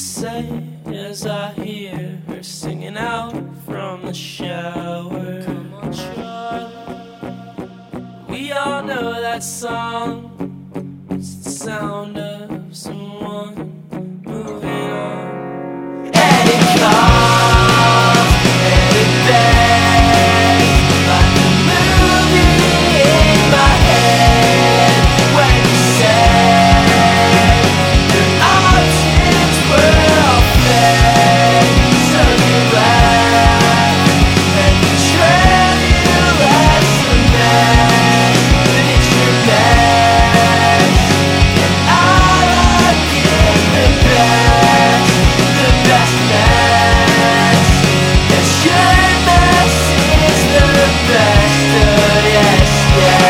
say as I hear her singing out from the shower? Come on, Charlie. We all know that song. It's the sound of yeah.